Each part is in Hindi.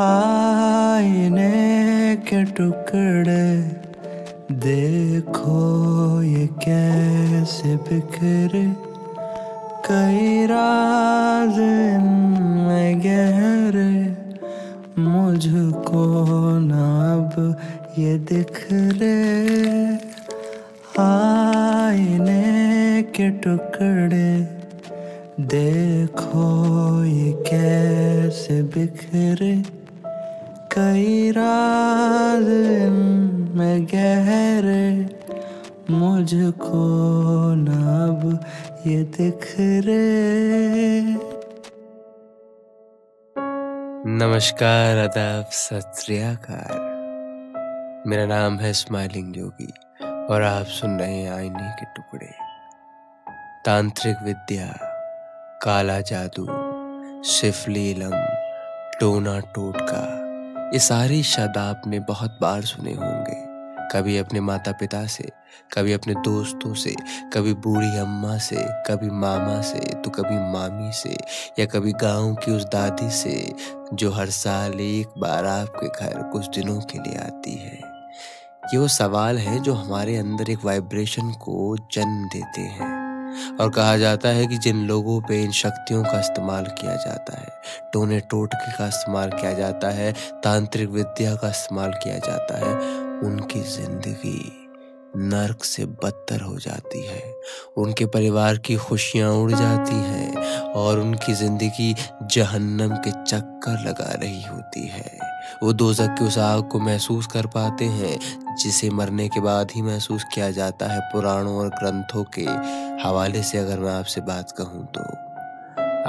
आईने के टुकड़े देखो ये कैसे बिखरे। दिख रे नमस्कार अदाब सत मेरा नाम है स्माइलिंग जोगी और आप सुन रहे हैं आईने के टुकड़े। तांत्रिक विद्या, काला जादू, शिफलीलम, टोना टोटका। ये सारे शब्द आपने बहुत बार सुने होंगे। कभी अपने माता पिता से, कभी अपने दोस्तों से, कभी बूढ़ी अम्मा से, कभी मामा से तो कभी मामी से, या कभी गाँव की उस दादी से, जो हर साल एक बार आपके घर कुछ दिनों के लिए आती है। ये वो सवाल है जो हमारे अंदर एक वाइब्रेशन को जन्म देते हैं। और कहा जाता है कि जिन लोगों पे इन शक्तियों का इस्तेमाल किया जाता है टोने टोटके का इस्तेमाल किया जाता है, तांत्रिक विद्या का इस्तेमाल किया जाता है उनकी ज़िंदगी नर्क से बदतर हो जाती है। उनके परिवार की खुशियाँ उड़ जाती हैं और उनकी ज़िंदगी जहन्नम के चक्कर लगा रही होती है। वो दोजक की उस आग को महसूस कर पाते हैं, जिसे मरने के बाद ही महसूस किया जाता है पुराणों और ग्रंथों के हवाले से अगर मैं आपसे बात कहूँ तो।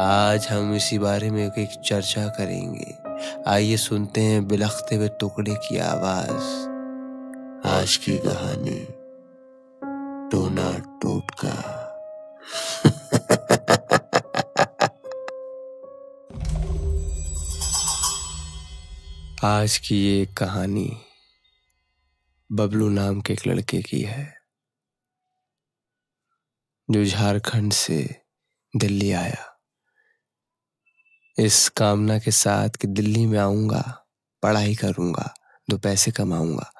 आज हम इसी बारे में एक चर्चा करेंगे। आइए सुनते हैं बिलखते हुए टुकड़े की आवाज़। आज की कहानी टोना टोटका आज की ये कहानी बबलू नाम के एक लड़के की है, जो झारखंड से दिल्ली आया। इस कामना के साथ कि दिल्ली में आऊँगा, पढ़ाई करूँगा, दो पैसे कमाऊँगा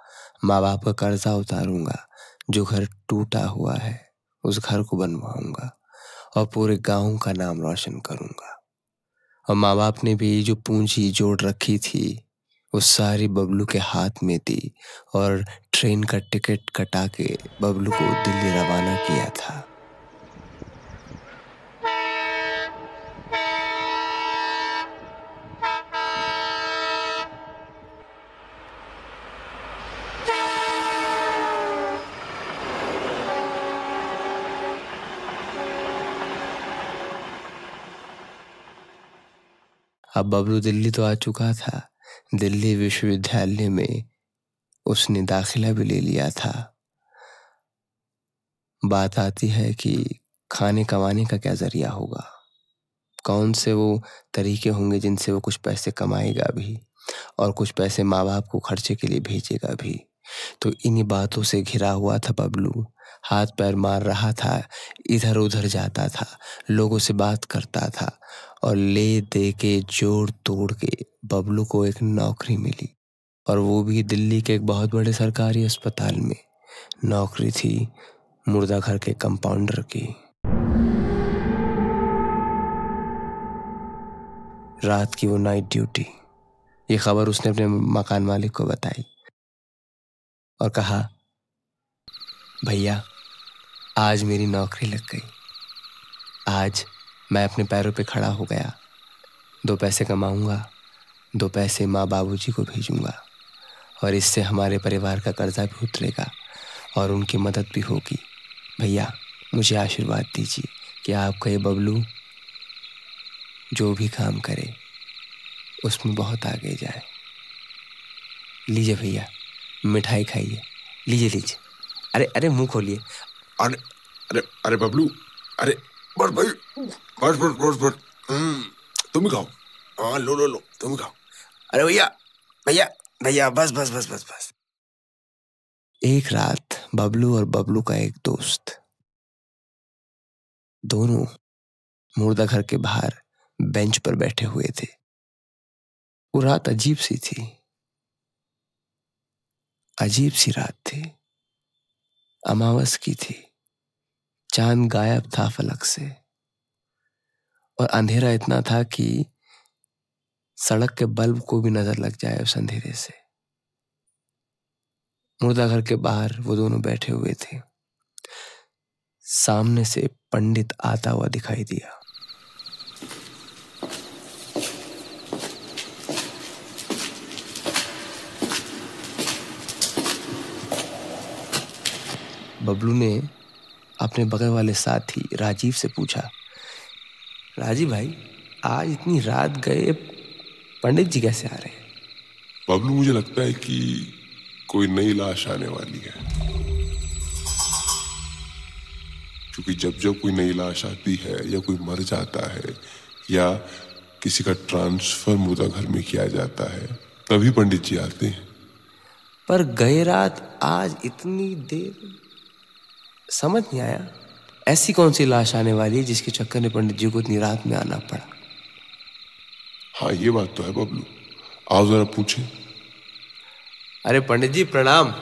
माँ बाप का कर्जा उतारूँगा, जो घर टूटा हुआ है, उस घर को बनवाऊँगा और पूरे गाँव का नाम रोशन करूँगा। और माँ बाप ने भी जो पूंजी जोड़ रखी थी, वो सारी बबलू के हाथ में दी और ट्रेन का टिकट कटा के बबलू को दिल्ली रवाना किया था। अब बबलू दिल्ली तो आ चुका था। दिल्ली विश्वविद्यालय में उसने दाखिला भी ले लिया था। बात आती है कि खाने कमाने का क्या ज़रिया होगा? कौन से वो तरीके होंगे जिनसे वो कुछ पैसे कमाएगा भी और कुछ पैसे माँ बाप को खर्चे के लिए भेजेगा भी? तो इन्हीं बातों से घिरा हुआ था बबलू। हाथ पैर मार रहा था, इधर उधर जाता था, लोगों से बात करता था और ले दे के जोड़ तोड़ के बबलू को एक नौकरी मिली और वो भी दिल्ली के एक बहुत बड़े सरकारी अस्पताल में। नौकरी थी मुर्दा घर के कंपाउंडर की। रात की वो नाइट ड्यूटी ये खबर उसने अपने मकान मालिक को बताई और कहा, भैया आज मेरी नौकरी लग गई। आज मैं अपने पैरों पे खड़ा हो गया। दो पैसे कमाऊँगा, दो पैसे माँ बाबूजी को भेजूँगा, और इससे हमारे परिवार का कर्जा भी उतरेगा, और उनकी मदद भी होगी। भैया, मुझे आशीर्वाद दीजिए कि आपका ये बबलू जो भी काम करे, उसमें बहुत आगे जाए। लीजिए भैया, मिठाई खाइए। लीजिए लीजिए। अरे अरे, मुँह खोलिए। अरे अरे अरे बबलू अरे बस भाई बस बस बस बस। हम्म, तुम ही खाओ। हाँ लो लो लो तुम ही खाओ। अरे भैया भैया भैया बस बस बस बस बस। एक रात बबलू और बबलू का एक दोस्त दोनों मुर्दा घर के बाहर बेंच पर बैठे हुए थे। वो रात अजीब सी थी। अजीब सी रात थी। अमावस की थी। चाँद गायब था फलक से। और अंधेरा इतना था कि सड़क के बल्ब को भी नज़र लग जाए उस अंधेरे से। मुर्दा घर के बाहर वो दोनों बैठे हुए थे। सामने से पंडित आता हुआ दिखाई दिया। बबलू ने अपने बगल वाले साथी राजीव से पूछा राजीव भाई आज इतनी रात गए पंडित जी कैसे आ रहे हैं? बबलू मुझे लगता है कि कोई नई लाश आने वाली है। क्योंकि जब जब कोई नई लाश आती है या कोई मर जाता है या किसी का ट्रांसफ़र मुर्दा घर में किया जाता है तभी पंडित जी आते हैं। पर गए रात आज इतनी देर समझ नहीं आया। ऐसी कौन सी लाश आने वाली है जिसके चक्कर में पंडित जी को इतनी रात में आना पड़ा? हाँ ये बात तो है बबलू। आओ जरा पूछे अरे पंडित जी प्रणाम।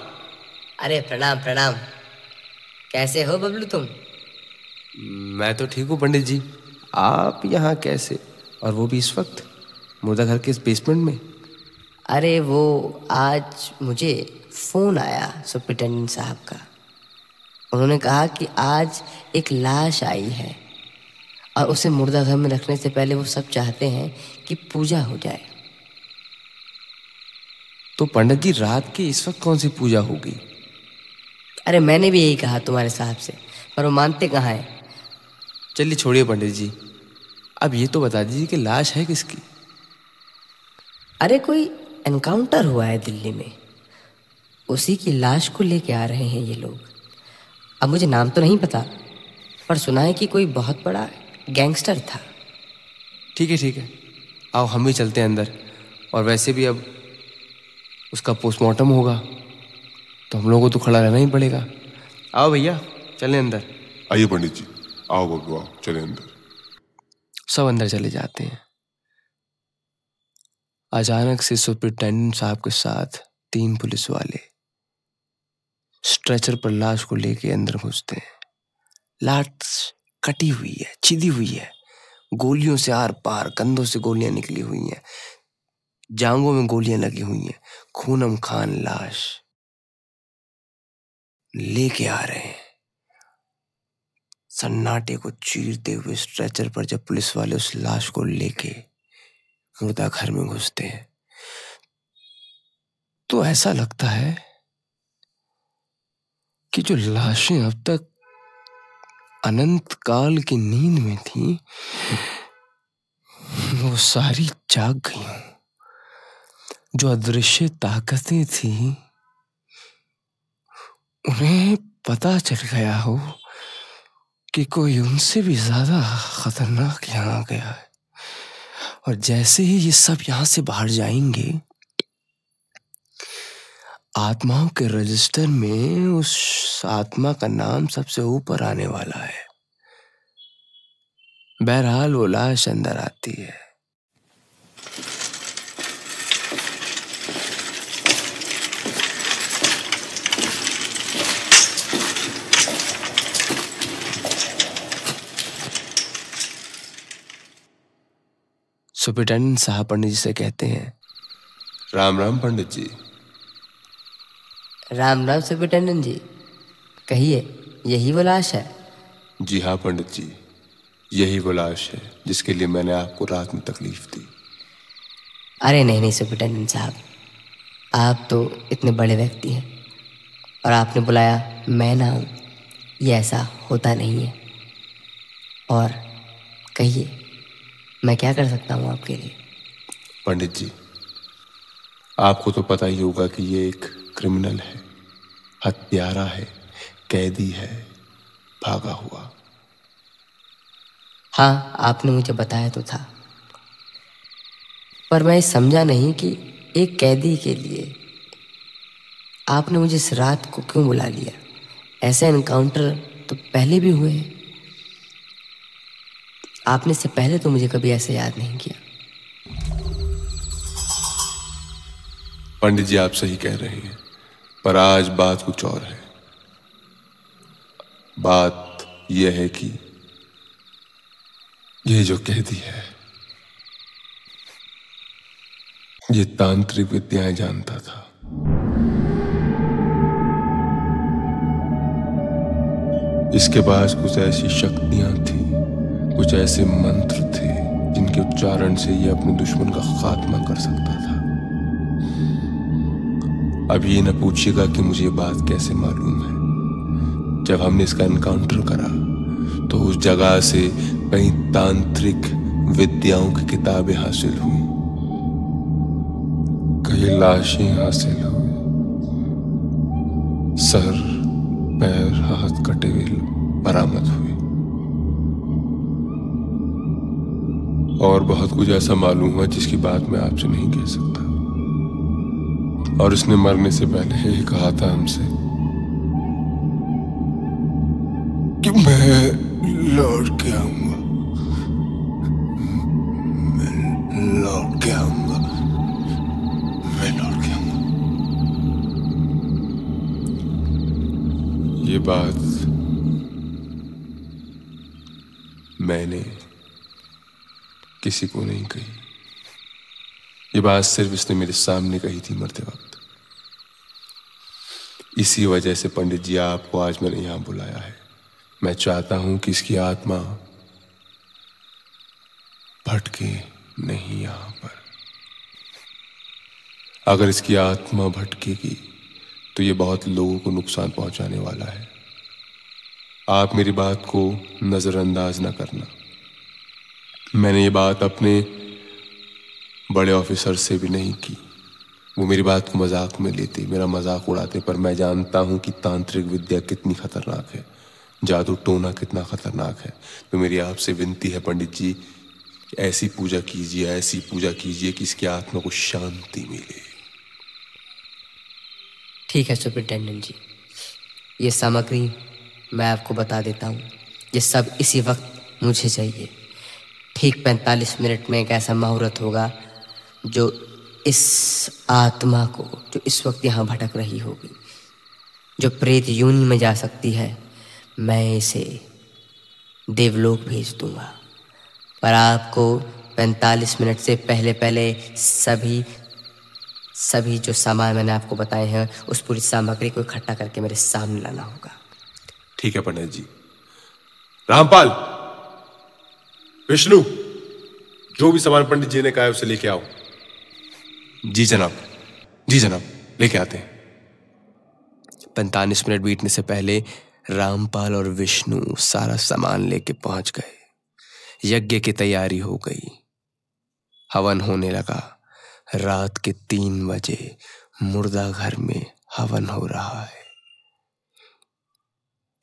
अरे प्रणाम प्रणाम। कैसे हो बबलू तुम? मैं तो ठीक हूँ पंडित जी। आप यहाँ कैसे? और वो भी इस वक्त? मुर्दा घर के इस बेसमेंट में? अरे वो आज मुझे फ़ोन आया सुप्रिटेंडेंट साहब का। उन्होंने कहा कि आज एक लाश आई है और उसे मुर्दा घर में रखने से पहले वो सब चाहते हैं कि पूजा हो जाए। तो पंडित जी रात की इस वक्त कौन सी पूजा होगी? अरे मैंने भी यही कहा तुम्हारे साहब से पर वो मानते कहाँ हैं? चलिए छोड़िए पंडित जी। अब ये तो बता दीजिए कि लाश है किसकी? अरे कोई एनकाउंटर हुआ है दिल्ली में। उसी की लाश को लेके आ रहे हैं ये लोग। अब मुझे नाम तो नहीं पता पर सुना है कि कोई बहुत बड़ा गैंगस्टर था। ठीक है ठीक है। आओ हम भी चलते हैं अंदर। और वैसे भी अब उसका पोस्टमार्टम होगा तो हम लोगों को तो खड़ा रहना ही पड़ेगा। आओ भैया चलें अंदर। आइए पंडित जी आओ बबलू आओ चले अंदर। सब अंदर चले जाते हैं। अचानक से सुपरिटेंडेंट साहब के साथ तीन पुलिस वाले स्ट्रेचर पर लाश को लेके अंदर घुसते हैं। लाश कटी हुई है, छिदी हुई है। गोलियों से आर पार, कंधों से गोलियाँ निकली हुई हैं। जांगों में गोलियाँ लगी हुई हैं। खूनम खान लाश लेके आ रहे हैं। सन्नाटे को चीरते हुए स्ट्रेचर पर जब पुलिस वाले उस लाश को लेके मुर्दा घर में घुसते हैं तो ऐसा लगता है कि जो लाशें अब तक अनंत काल की नींद में थी, वो सारी जाग गई जो अदृश्य ताकतें थी, उन्हें पता चल गया हो कि कोई उनसे भी ज़्यादा खतरनाक यहाँ आ गया है। और जैसे ही ये सब यहाँ से बाहर जाएँगे आत्माओं के रजिस्टर में उस आत्मा का नाम सबसे ऊपर आने वाला है। बहरहाल वो लाश अंदर आती है। सुपरिटेंडेंट साहब पंडित जी से कहते हैं, राम राम पंडित जी। राम राम सुपरिटेंडेंट जी कहिए यही वो लाश है? जी हाँ पंडित जी यही वो लाश है जिसके लिए मैंने आपको रात में तकलीफ़ दी। अरे नहीं नहीं सुपरिटेंडेंट साहब आप तो इतने बड़े व्यक्ति हैं और आपने बुलाया मैं ना हूँ ये ऐसा होता नहीं है। और कहिए मैं क्या कर सकता हूँ आपके लिए? पंडित जी आपको तो पता ही होगा कि ये एक क्रिमिनल है हत्यारा है कैदी है भागा हुआ। हाँ आपने मुझे बताया तो था। पर मैं समझा नहीं कि एक कैदी के लिए आपने मुझे इस रात को क्यों बुला लिया? ऐसे एनकाउंटर तो पहले भी हुए हैं। आपने इससे पहले तो मुझे कभी ऐसे याद नहीं किया। पंडित जी आप सही कह रहे हैं। पर आज बात कुछ और है। बात यह है कि ये जो कैदी है, ये तांत्रिक विद्याएँ जानता था। इसके पास कुछ ऐसी शक्तियाँ थी, कुछ ऐसे मंत्र थे जिनके उच्चारण से यह अपने दुश्मन का खात्मा कर सकता था। अब ये न पूछिएगा कि मुझे बात कैसे मालूम है। जब हमने इसका एनकाउंटर करा तो उस जगह से कई तांत्रिक विद्याओं की किताबें हासिल हुई। कई लाशें हासिल हुई। सर, पैर, हाथ कटे हुए बरामद हुए। और बहुत कुछ ऐसा मालूम हुआ जिसकी बात मैं आपसे नहीं कह सकता। और उसने मरने से पहले ही कहा था हमसे कि मैं लौट के आऊँगा। मैं लौट के आऊँगा। मैं लौट के आऊँगा। ये बात मैंने किसी को नहीं कही। ये बात सिर्फ़ इसने मेरे सामने कही थी, मरते वक्त। इसी वजह से पंडित जी, आपको आज मैंने यहाँ बुलाया है। मैं चाहता हूँ कि इसकी आत्मा भटके नहीं यहाँ पर। अगर इसकी आत्मा भटकेगी तो ये बहुत लोगों को नुकसान पहुँचाने वाला है। आप मेरी बात को नजरअंदाज ना करना। मैंने ये बात अपने बड़े ऑफिसर से भी नहीं की। वो मेरी बात को मज़ाक में लेते, मेरा मज़ाक उड़ाते, पर मैं जानता हूँ कि तांत्रिक विद्या कितनी खतरनाक है। जादू टोना कितना खतरनाक है। तो मेरी आपसे विनती है, पंडित जी, ऐसी पूजा कीजिए, ऐसी पूजा कीजिए कि इसकी आत्मा को शांति मिले। ठीक है, सुपरिटेंडेंट जी। ये सामग्री मैं आपको बता देता हूँ। ये सब इसी वक्त मुझे चाहिए। ठीक पैंतालीस मिनट में एक ऐसा मुहूर्त होगा जो इस आत्मा को, जो इस वक्त यहाँ भटक रही होगी, जो प्रेत यूनि में जा सकती है, मैं इसे देवलोक भेज दूँगा। पर आपको 45 मिनट से पहले पहले सभी सभी जो सामान मैंने आपको बताए हैं, उस पूरी सामग्री को इकट्ठा करके मेरे सामने लाना होगा। ठीक है पंडित जी। रामपाल, विष्णु, जो भी सामान पंडित जी ने कहा है उसे लेके आओ। जी जनाब जी जनाब, लेके आते हैं। पैंतालीस मिनट बीतने से पहले रामपाल और विष्णु सारा सामान लेके पहुँच गए। यज्ञ की तैयारी हो गई। हवन होने लगा। रात के तीन बजे मुर्दा घर में हवन हो रहा है।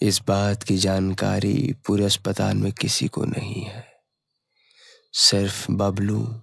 इस बात की जानकारी पूरे अस्पताल में किसी को नहीं है। सिर्फ़ बबलू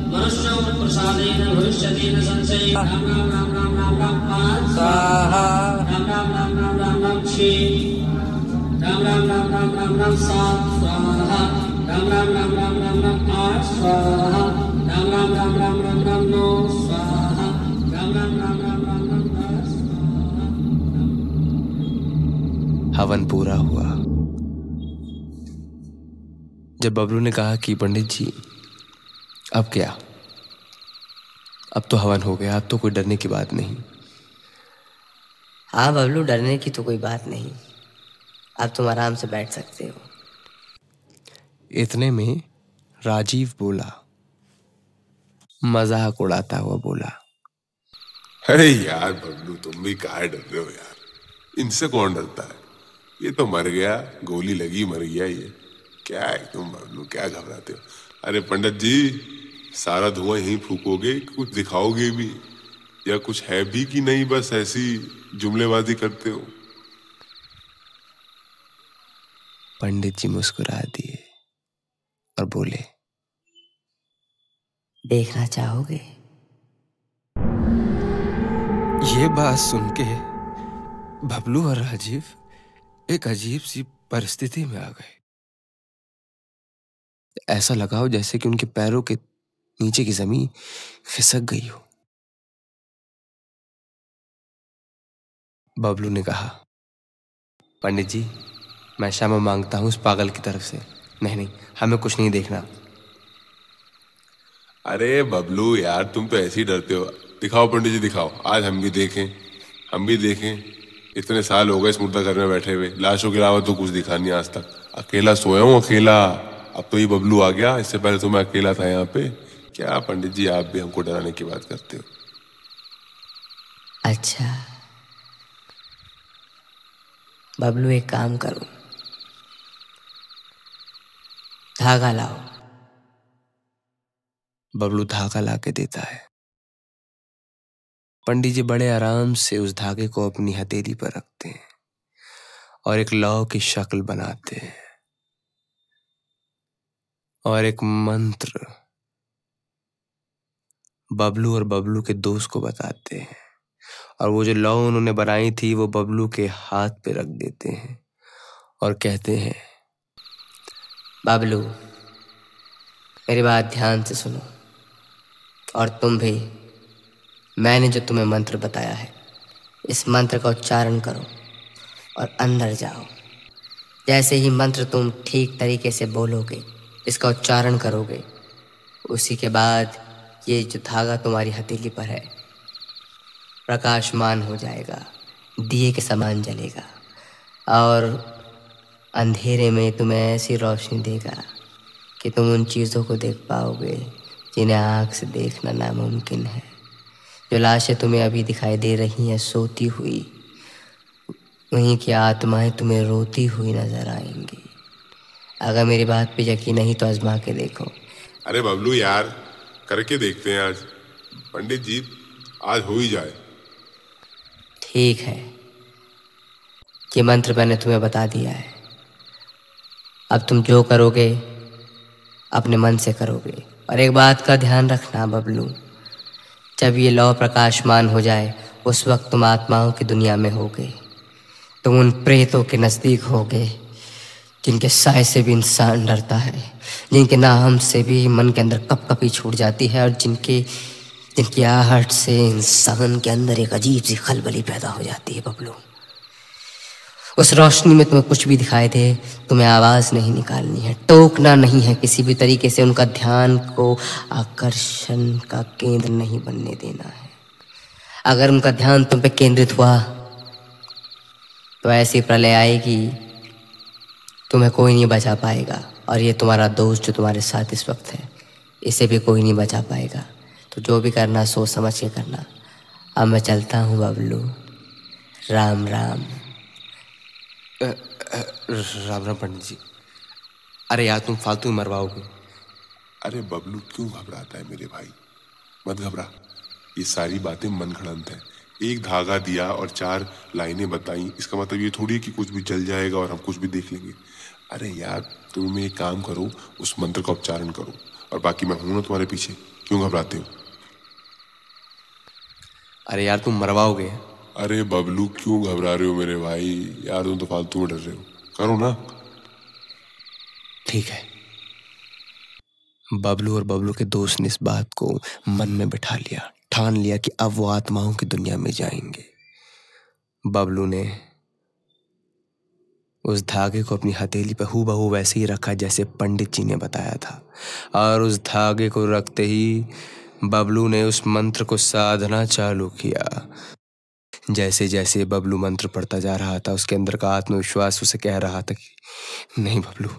मनुष्यो प्रसादेन संशय राम राम राम राम राम राम पाँच स्वाहा राम राम राम राम राम राम छः राम राम राम राम राम राम सात स्वाहा राम राम राम राम राम राम आठ स्वाहा राम राम राम राम राम राम नौ स्वाहा राम राम राम राम राम राम दस हवन पूरा हुआ जब बबलू ने कहा कि पंडित जी अब क्या? अब तो हवन हो गया अब तो कोई डरने की बात नहीं। हाँ बबलू डरने की तो कोई बात नहीं। अब तुम आराम से बैठ सकते हो। इतने में राजीव बोला। मज़ाक उड़ाता हुआ बोला। अरे यार बबलू तुम भी कहा डर रहे हो यार? इनसे कौन डरता है? ये तो मर गया गोली लगी मर गया ये। क्या है तुम बबलू क्या घबराते हो? अरे पंडित जी सारा धुआँ यहीं फूकोगे कुछ दिखाओगे भी? या कुछ है भी कि नहीं बस ऐसी जुमलेबाजी करते हो? पंडित जी मुस्कुरा दिए और बोले देखना चाहोगे? ये बात सुन के बबलू और राजीव एक अजीब सी परिस्थिति में आ गए। ऐसा लगाओ जैसे कि उनके पैरों के नीचे की ज़मीन खिसक गई हो। बबलू ने कहा, पंडित जी, मैं क्षमा माँगता हूँ उस पागल की तरफ़ से। नहीं नहीं, हमें कुछ नहीं देखना। अरे बबलू, यार तुम तो ऐसे ही डरते हो। दिखाओ पंडित जी, दिखाओ। आज हम भी देखें, हम भी देखें। इतने साल हो गए इस मुर्दा घर में बैठे हुए। लाशों के अलावा तो कुछ दिखा नहीं आज तक। अकेला सोया हूँ, अकेला। अब तो ये बबलू आ गया। इससे पहले तो मैं अकेला था यहाँ पे। क्या पंडित जी आप भी हमको डराने की बात करते हो। अच्छा। बबलू एक काम करो। धागा लाओ। बबलू धागा ला के देता है। पंडित जी बड़े आराम से उस धागे को अपनी हथेली पर रखते हैं और एक लौ की शक्ल बनाते हैं और एक मंत्र बबलू और बबलू के दोस्त को बताते हैं। और वो जो लौ उन्होंने बनाई थी, वो बबलू के हाथ पे रख देते हैं और कहते हैं, बबलू, मेरी बात ध्यान से सुनो। और तुम भी, मैंने जो तुम्हें मंत्र बताया है, इस मंत्र का उच्चारण करो और अंदर जाओ। जैसे ही मंत्र तुम ठीक तरीके से बोलोगे, इसका उच्चारण करोगे, उसी के बाद ये जो धागा तुम्हारी हथेली पर है, प्रकाशमान हो जाएगा, दिए के समान जलेगा, और अंधेरे में तुम्हें ऐसी रोशनी देगा कि तुम उन चीज़ों को देख पाओगे जिन्हें आँख से देखना नामुमकिन है। जो लाशें तुम्हें अभी दिखाई दे रही हैं, सोती हुई, वहीं की आत्माएँ तुम्हें रोती हुई नज़र आएँगी। अगर मेरी बात पे यकीन नहीं तो आजमा के देखो। अरे बबलू यार करके देखते हैं आज। पंडित जी, आज हो ही जाए। ठीक है। ये मंत्र मैंने तुम्हें बता दिया है। अब तुम जो करोगे, अपने मन से करोगे। और एक बात का ध्यान रखना, बबलू। जब ये लौ प्रकाशमान हो जाए, उस वक्त तुम आत्माओं की दुनिया में होगे। तुम उन प्रेतों के नज़दीक होगे, जिनके साय से भी इंसान डरता है। जिनके नाम से भी मन के अंदर कप कपी छूट जाती है और जिनके, जिनकी आहट से इंसान के अंदर एक अजीब सी खलबली पैदा हो जाती है, बबलू। उस रोशनी में तुम्हें कुछ भी दिखाई दे तुम्हें आवाज़ नहीं निकालनी है, टोकना नहीं है किसी भी तरीके से, उनका ध्यान को आकर्षण का केंद्र नहीं बनने देना है। अगर उनका ध्यान तुम पे केंद्रित हुआ तो ऐसी प्रलय आएगी, तुम्हें कोई नहीं बचा पाएगा। और ये तुम्हारा दोस्त जो तुम्हारे साथ इस वक्त है इसे भी कोई नहीं बचा पाएगा। तो जो भी करना सोच समझ के करना। अब मैं चलता हूँ बबलू। राम राम। राम राम पंडित जी। अरे यार तुम फालतू मरवाओगे। अरे बबलू क्यों घबराता है मेरे भाई? मत घबरा। ये सारी बातें मन घड़ंत है। एक धागा दिया और चार लाइनें बताई। इसका मतलब ये थोड़ी है कि कुछ भी जल जाएगा और हम कुछ भी देख लेंगे। अरे यार तुम एक काम करो उस मंत्र का उच्चारण करो और बाकी मैं हूँ ना तुम्हारे पीछे। क्यों घबराते हो? अरे यार तुम मरवाओगे। अरे बबलू क्यों घबरा रहे हो मेरे भाई? यार तुम तो फालतू में डर रहे हो। करो ना। ठीक है। बबलू और बबलू के दोस्त ने इस बात को मन में बिठा लिया। ठान लिया कि अब वो आत्माओं की दुनिया में जाएँगे। बबलू ने उस धागे को अपनी हथेली पर हु बहू वैसे ही रखा जैसे पंडित जी ने बताया था। और उस धागे को रखते ही बबलू ने उस मंत्र को साधना चालू किया। जैसे जैसे बबलू मंत्र पढ़ता जा रहा था, उसके अंदर का आत्मविश्वास उसे कह रहा था कि, नहीं बबलू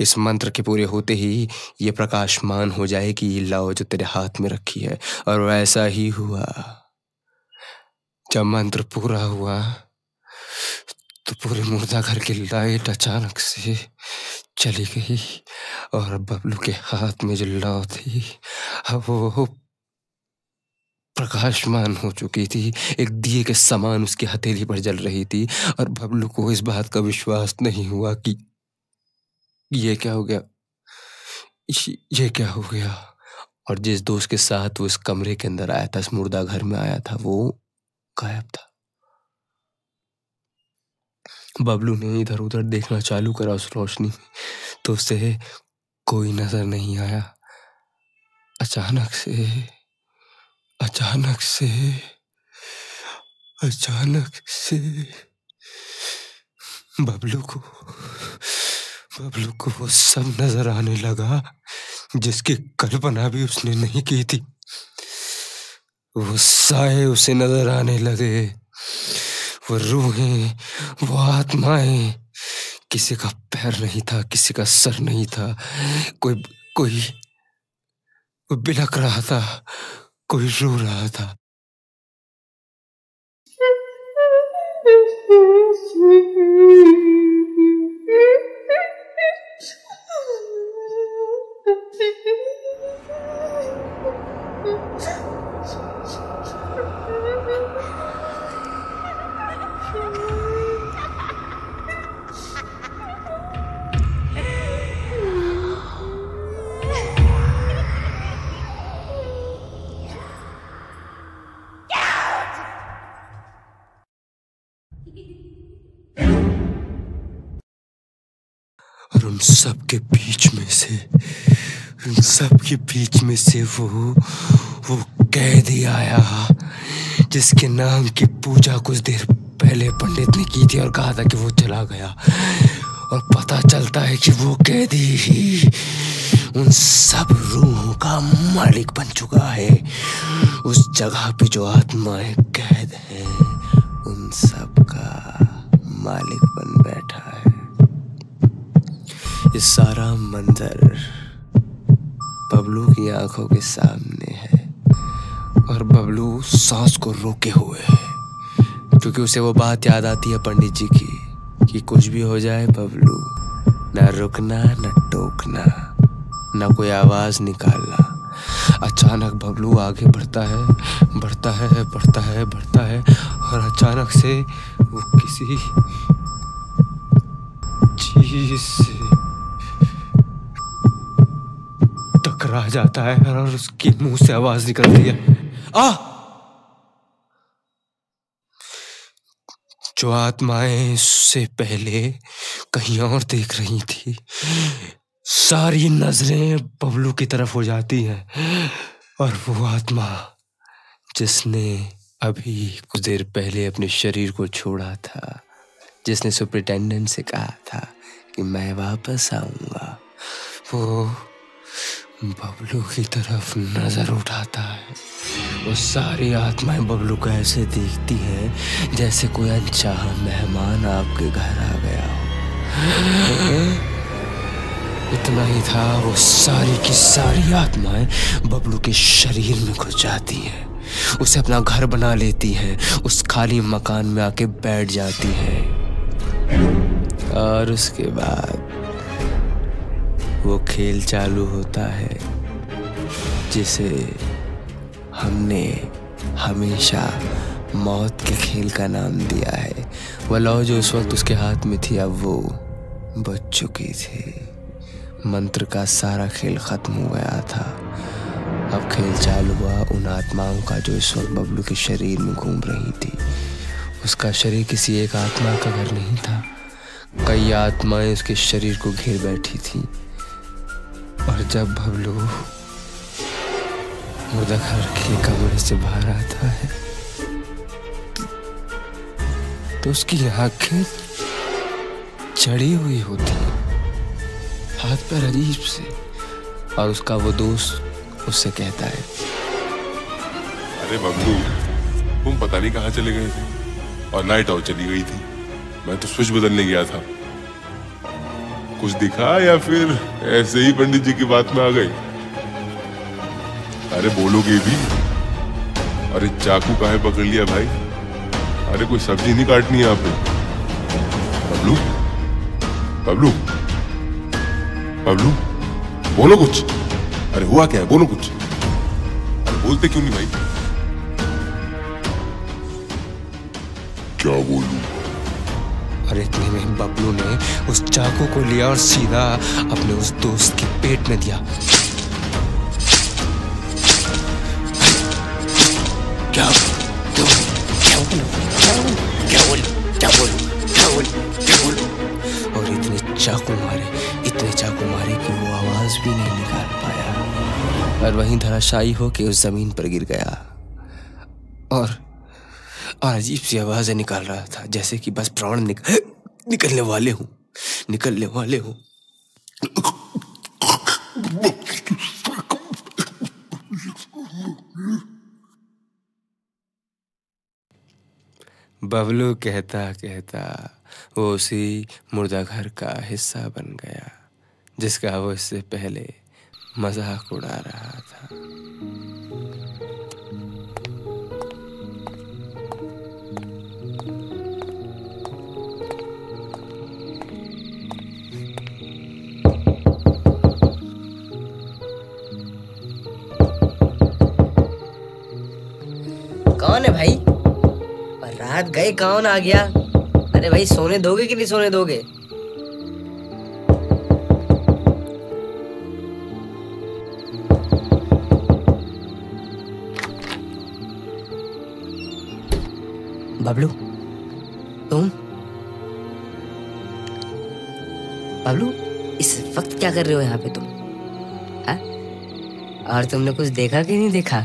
इस मंत्र के पूरे होते ही ये प्रकाशमान हो जाएगी ये लाओ जो तेरे हाथ में रखी है। और वैसा ही हुआ। जब मंत्र पूरा हुआ तो पूरे मुर्दा घर की लाइट अचानक से चली गई और बबलू के हाथ में जो लाव थी, अब वो प्रकाशमान हो चुकी थी। एक दिए के समान उसकी हथेली पर जल रही थी और बबलू को इस बात का विश्वास नहीं हुआ कि ये क्या हो गया? ये क्या हो गया? और जिस दोस्त के साथ वो इस कमरे के अंदर आया था, इस मुर्दा घर में आया था, वो गायब था। बबलू ने इधर उधर देखना चालू करा उस रोशनी में तो उसे कोई नज़र नहीं आया। अचानक से अचानक से अचानक से बबलू को बबलू को वो सब नज़र आने लगा, जिसकी कल्पना भी उसने नहीं की थी। वो साए उसे नज़र आने लगे। वो रूहें, वो आत्माएँ। किसी का पैर नहीं था, किसी का सर नहीं था। कोई कोई बिलक रहा था, कोई रो रहा था। और उन सब के बीच में से उन सब के बीच में से वो वो कैदी आया जिसके नाम की पूजा कुछ देर पहले पंडित ने की थी और कहा था कि वो चला गया। और पता चलता है कि वो कैदी ही उन सब रूहों का मालिक बन चुका है। उस जगह पे जो आत्माएँ कैद हैं, उन सब का मालिक बन बैठा है। ये सारा मंजर बबलू की आँखों के सामने है और बबलू सांस को रोके हुए है। क्योंकि उसे वो बात याद आती है पंडित जी की, कि कुछ भी हो जाए बबलू, ना रुकना, न टोकना, न कोई आवाज़ निकालना। अचानक बबलू आगे बढ़ता है बढ़ता है बढ़ता है बढ़ता है, और अचानक से वो किसी चीज़ टकरा जाता है और उसके मुँह से आवाज़ निकलती है। आ! जो आत्माएँ उससे पहले कहीं और देख रही थी, सारी नज़रें बबलू की तरफ़ हो जाती हैं। और वो आत्मा जिसने अभी कुछ देर पहले अपने शरीर को छोड़ा था, जिसने सुप्रिटेंडेंट से कहा था कि मैं वापस आऊँगा, वो बबलू की तरफ़ नज़र उठाता है। वो सारी आत्माएँ बबलू को ऐसे देखती हैं जैसे कोई अनचाह मेहमान आपके घर आ गया हो। इतना ही था, वो सारी की सारी आत्माएँ बबलू के शरीर में घुस जाती हैं। उसे अपना घर बना लेती हैं, उस खाली मकान में आके बैठ जाती हैं। और उसके बाद वो खेल चालू होता है, जिसे हमने हमेशा मौत के खेल का नाम दिया है। वह लौ जो उस वक्त उसके हाथ में थी, अब वो बच चुकी थी। मंत्र का सारा खेल खत्म हो गया था। अब खेल चालू हुआ, उन आत्माओं का जो इस वक्त बबलू के शरीर में घूम रही थी। उसका शरीर किसी एक आत्मा का घर नहीं था। कई आत्माएँ उसके शरीर को घेर बैठी थी। और जब बबलू मुर्दा घर के कमरे से बाहर आता है तो उसकी आँखें चढ़ी हुई होती हाथ पैर अजीब से, और उसका वो दोस्त उससे कहता है। अरे बबलू तुम पता नहीं कहाँ चले गए थे, और नाइट आउट चली गई थी। मैं तो स्विच बदलने गया था। कुछ दिखा या फिर ऐसे ही पंडित जी की बात में आ गई? अरे बोलोगे भी। अरे चाकू काहे पकड़ लिया भाई? अरे कोई सब्ज़ी नहीं काटनी है आपको बबलू बबलू बबलू, बोलो कुछ। अरे हुआ क्या है? बोलो कुछ। अरे बोलते क्यों नहीं भाई? क्या बोलूँगा और इतने में बबलू ने उस चाकू को लिया और सीधा अपने उस दोस्त के पेट में दिया। क्या और इतने चाकू मारे इतने चाकू मारे कि वो आवाज़ भी नहीं निकाल पाया। और वहीं धराशायी होके उस ज़मीन पर गिर गया। और अजीब सी आवाज़ें निकाल रहा था जैसे कि बस प्राण निक, निकलने वाले हूँ निकलने वाले हूँ। बबलू कहता कहता वो उसी मुर्दा घर का हिस्सा बन गया जिसका वो इससे पहले मज़ाक उड़ा रहा था। कौन है भाई? और रात गए कौन आ गया? अरे भाई, सोने दोगे कि नहीं सोने दोगे? बबलू, तुम? बबलू, इस वक्त क्या कर रहे हो यहाँ पे तुम? हा? और तुमने कुछ देखा कि नहीं देखा?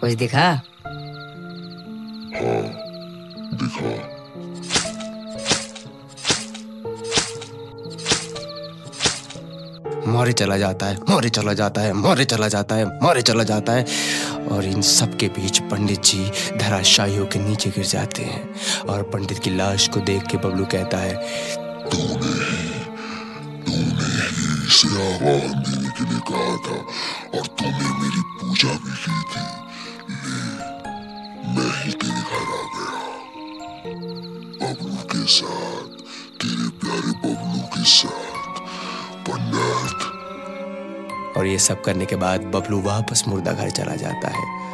कुछ दिखा? मोरे चला जाता है मोरे चला जाता है मोरे चला जाता है मोरे चला जाता है। और इन सब के बीच पंडित जी धराशायियों के नीचे गिर जाते हैं और पंडित की लाश को देख के बबलू कहता है इसे आवाज़ देने के लिए कहा था और तूने मेरी पूजा भी की थी। मैं ही तेरे घर आ गया। बबलू के साथ, तेरे प्यारे बबलू के साथ। और ये सब करने के बाद बबलू वापस मुर्दा घर चला जाता है।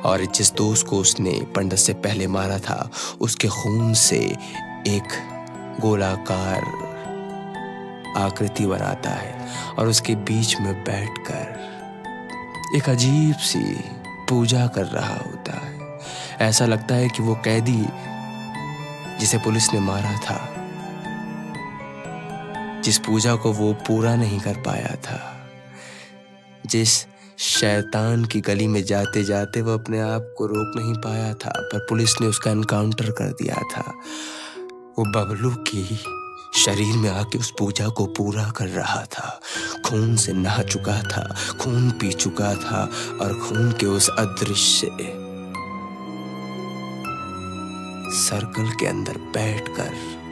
और जिस दोस्त को उसने पंडित से पहले मारा था, उसके खून से एक गोलाकार आकृति बनाता है और उसके बीच में बैठकर एक अजीब सी पूजा कर रहा होता है। ऐसा लगता है कि वो कैदी जिसे पुलिस ने मारा था जिस पूजा को वो पूरा नहीं कर पाया था, जिस शैतान की गली में जाते जाते वो अपने आप को रोक नहीं पाया था, पर पुलिस ने उसका एनकाउंटर कर दिया था, वो बबलू की शरीर में आके उस पूजा को पूरा कर रहा था। खून से नहा चुका था, खून पी चुका था और खून के उस अदृश्य सर्कल के अंदर बैठकर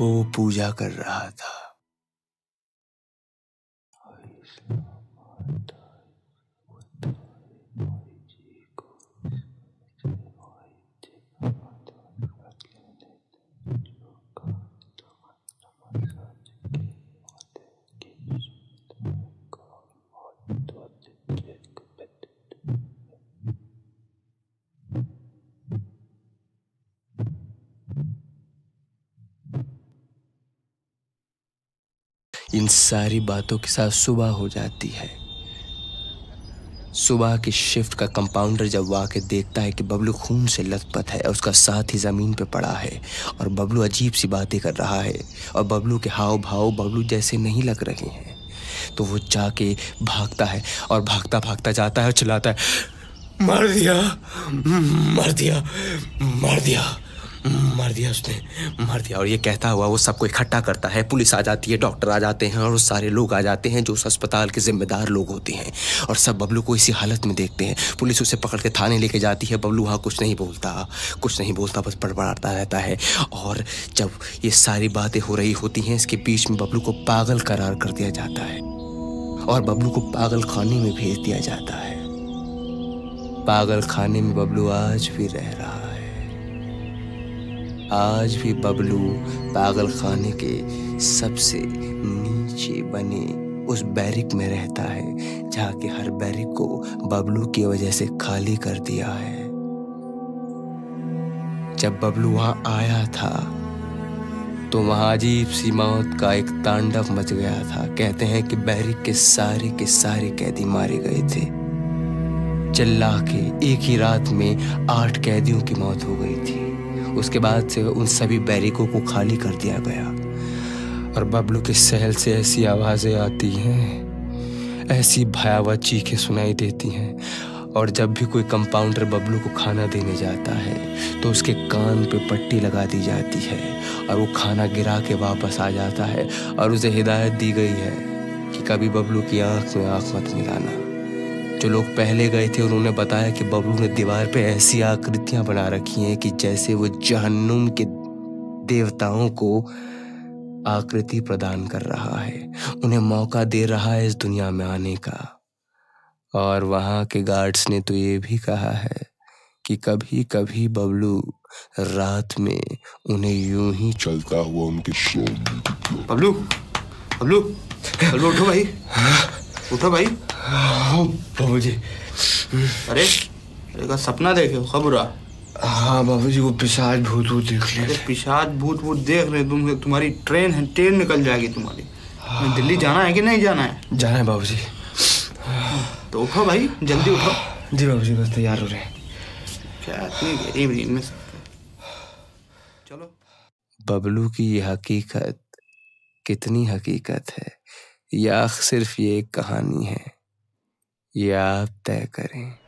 वो पूजा कर रहा था। इन सारी बातों के साथ सुबह हो जाती है। सुबह की शिफ्ट का कंपाउंडर जब आके देखता है कि बबलू खून से लथपथ है उसका साथ ही ज़मीन पे पड़ा है और बबलू अजीब सी बातें कर रहा है और बबलू के हाव भाव बबलू जैसे नहीं लग रहे हैं। तो वो जाके भागता है और भागता भागता जाता है और चिल्लाता है, मार दिया मार दिया मार दिया। मार दिया उसने, मार दिया। और ये कहता हुआ, वो सबको इकट्ठा करता है। पुलिस आ जाती है, डॉक्टर आ जाते हैं, और सारे लोग आ जाते हैं जो उस अस्पताल के जिम्मेदार लोग होते हैं। और सब बबलू को इसी हालत में देखते हैं। पुलिस उसे पकड़ के थाने लेके जाती है। बबलू वहाँ कुछ नहीं बोलता, कुछ नहीं बोलता, बस बड़बड़ाता रहता है। और जब ये सारी बातें हो रही होती हैं, इसके बीच में बबलू को पागल करार कर दिया जाता है। और बबलू को पागल खाने में भेज दिया जाता है। पागल खाने में बबलू आज भी रह रहा है आज भी बबलू पागल खाने के सबसे नीचे बने उस बैरिक में रहता है जहाँ के हर बैरिक को बबलू की वजह से खाली कर दिया है। जब बबलू वहाँ आया था तो वहाँ अजीब सी मौत का एक तांडव मच गया था। कहते हैं कि बैरिक के सारे के सारे कैदी मारे गए थे। चिल्ला के एक ही रात में आठ कैदियों की मौत हो गई थी। उसके बाद से उन सभी बैरिकों को खाली कर दिया गया। और बबलू के सहल से ऐसी आवाज़ें आती हैं, ऐसी भयावह चीखें सुनाई देती हैं। और जब भी कोई कंपाउंडर बबलू को खाना देने जाता है तो उसके कान पे पट्टी लगा दी जाती है और वो खाना गिरा के वापस आ जाता है और उसे हिदायत दी गई है कि कभी बबलू की आँख में आँख मत मिलाना। जो लोग पहले गए थे उन्होंने बताया कि बबलू ने दीवार पे ऐसी आकृतियाँ बना रखी हैं कि जैसे वो जहन्नुम के देवताओं को आकृति प्रदान कर रहा है। उन्हें मौका दे रहा है इस दुनिया में आने का। और वहाँ के गार्ड्स ने तो ये भी कहा है कि कभी कभी बबलू रात में उन्हें यूँ ही चलता हुआ उनके शो बबलू बबलू बबलू उठो भाई। उठो भाई। बाबू जी अरे अरे का सपना देखे हो खबर हाँ बाबू जी वो पिशाच भूत भूत देख लिया अरे पिशाच भूत भूत देख रहे तुम तुम्हारी ट्रेन है ट्रेन निकल जाएगी तुम्हारी। हाँ। दिल्ली जाना है कि नहीं जाना है? जाना है बाबू जी तो उठो भाई जल्दी उठो। जी बाबू जी बस तैयार हो रहे हैं। क्या इतनी गरीब नींद में चलो। बबलू की ये हकीकत कितनी हकीकत है? या सिर्फ़ ये एक कहानी है। ये आप तय करें।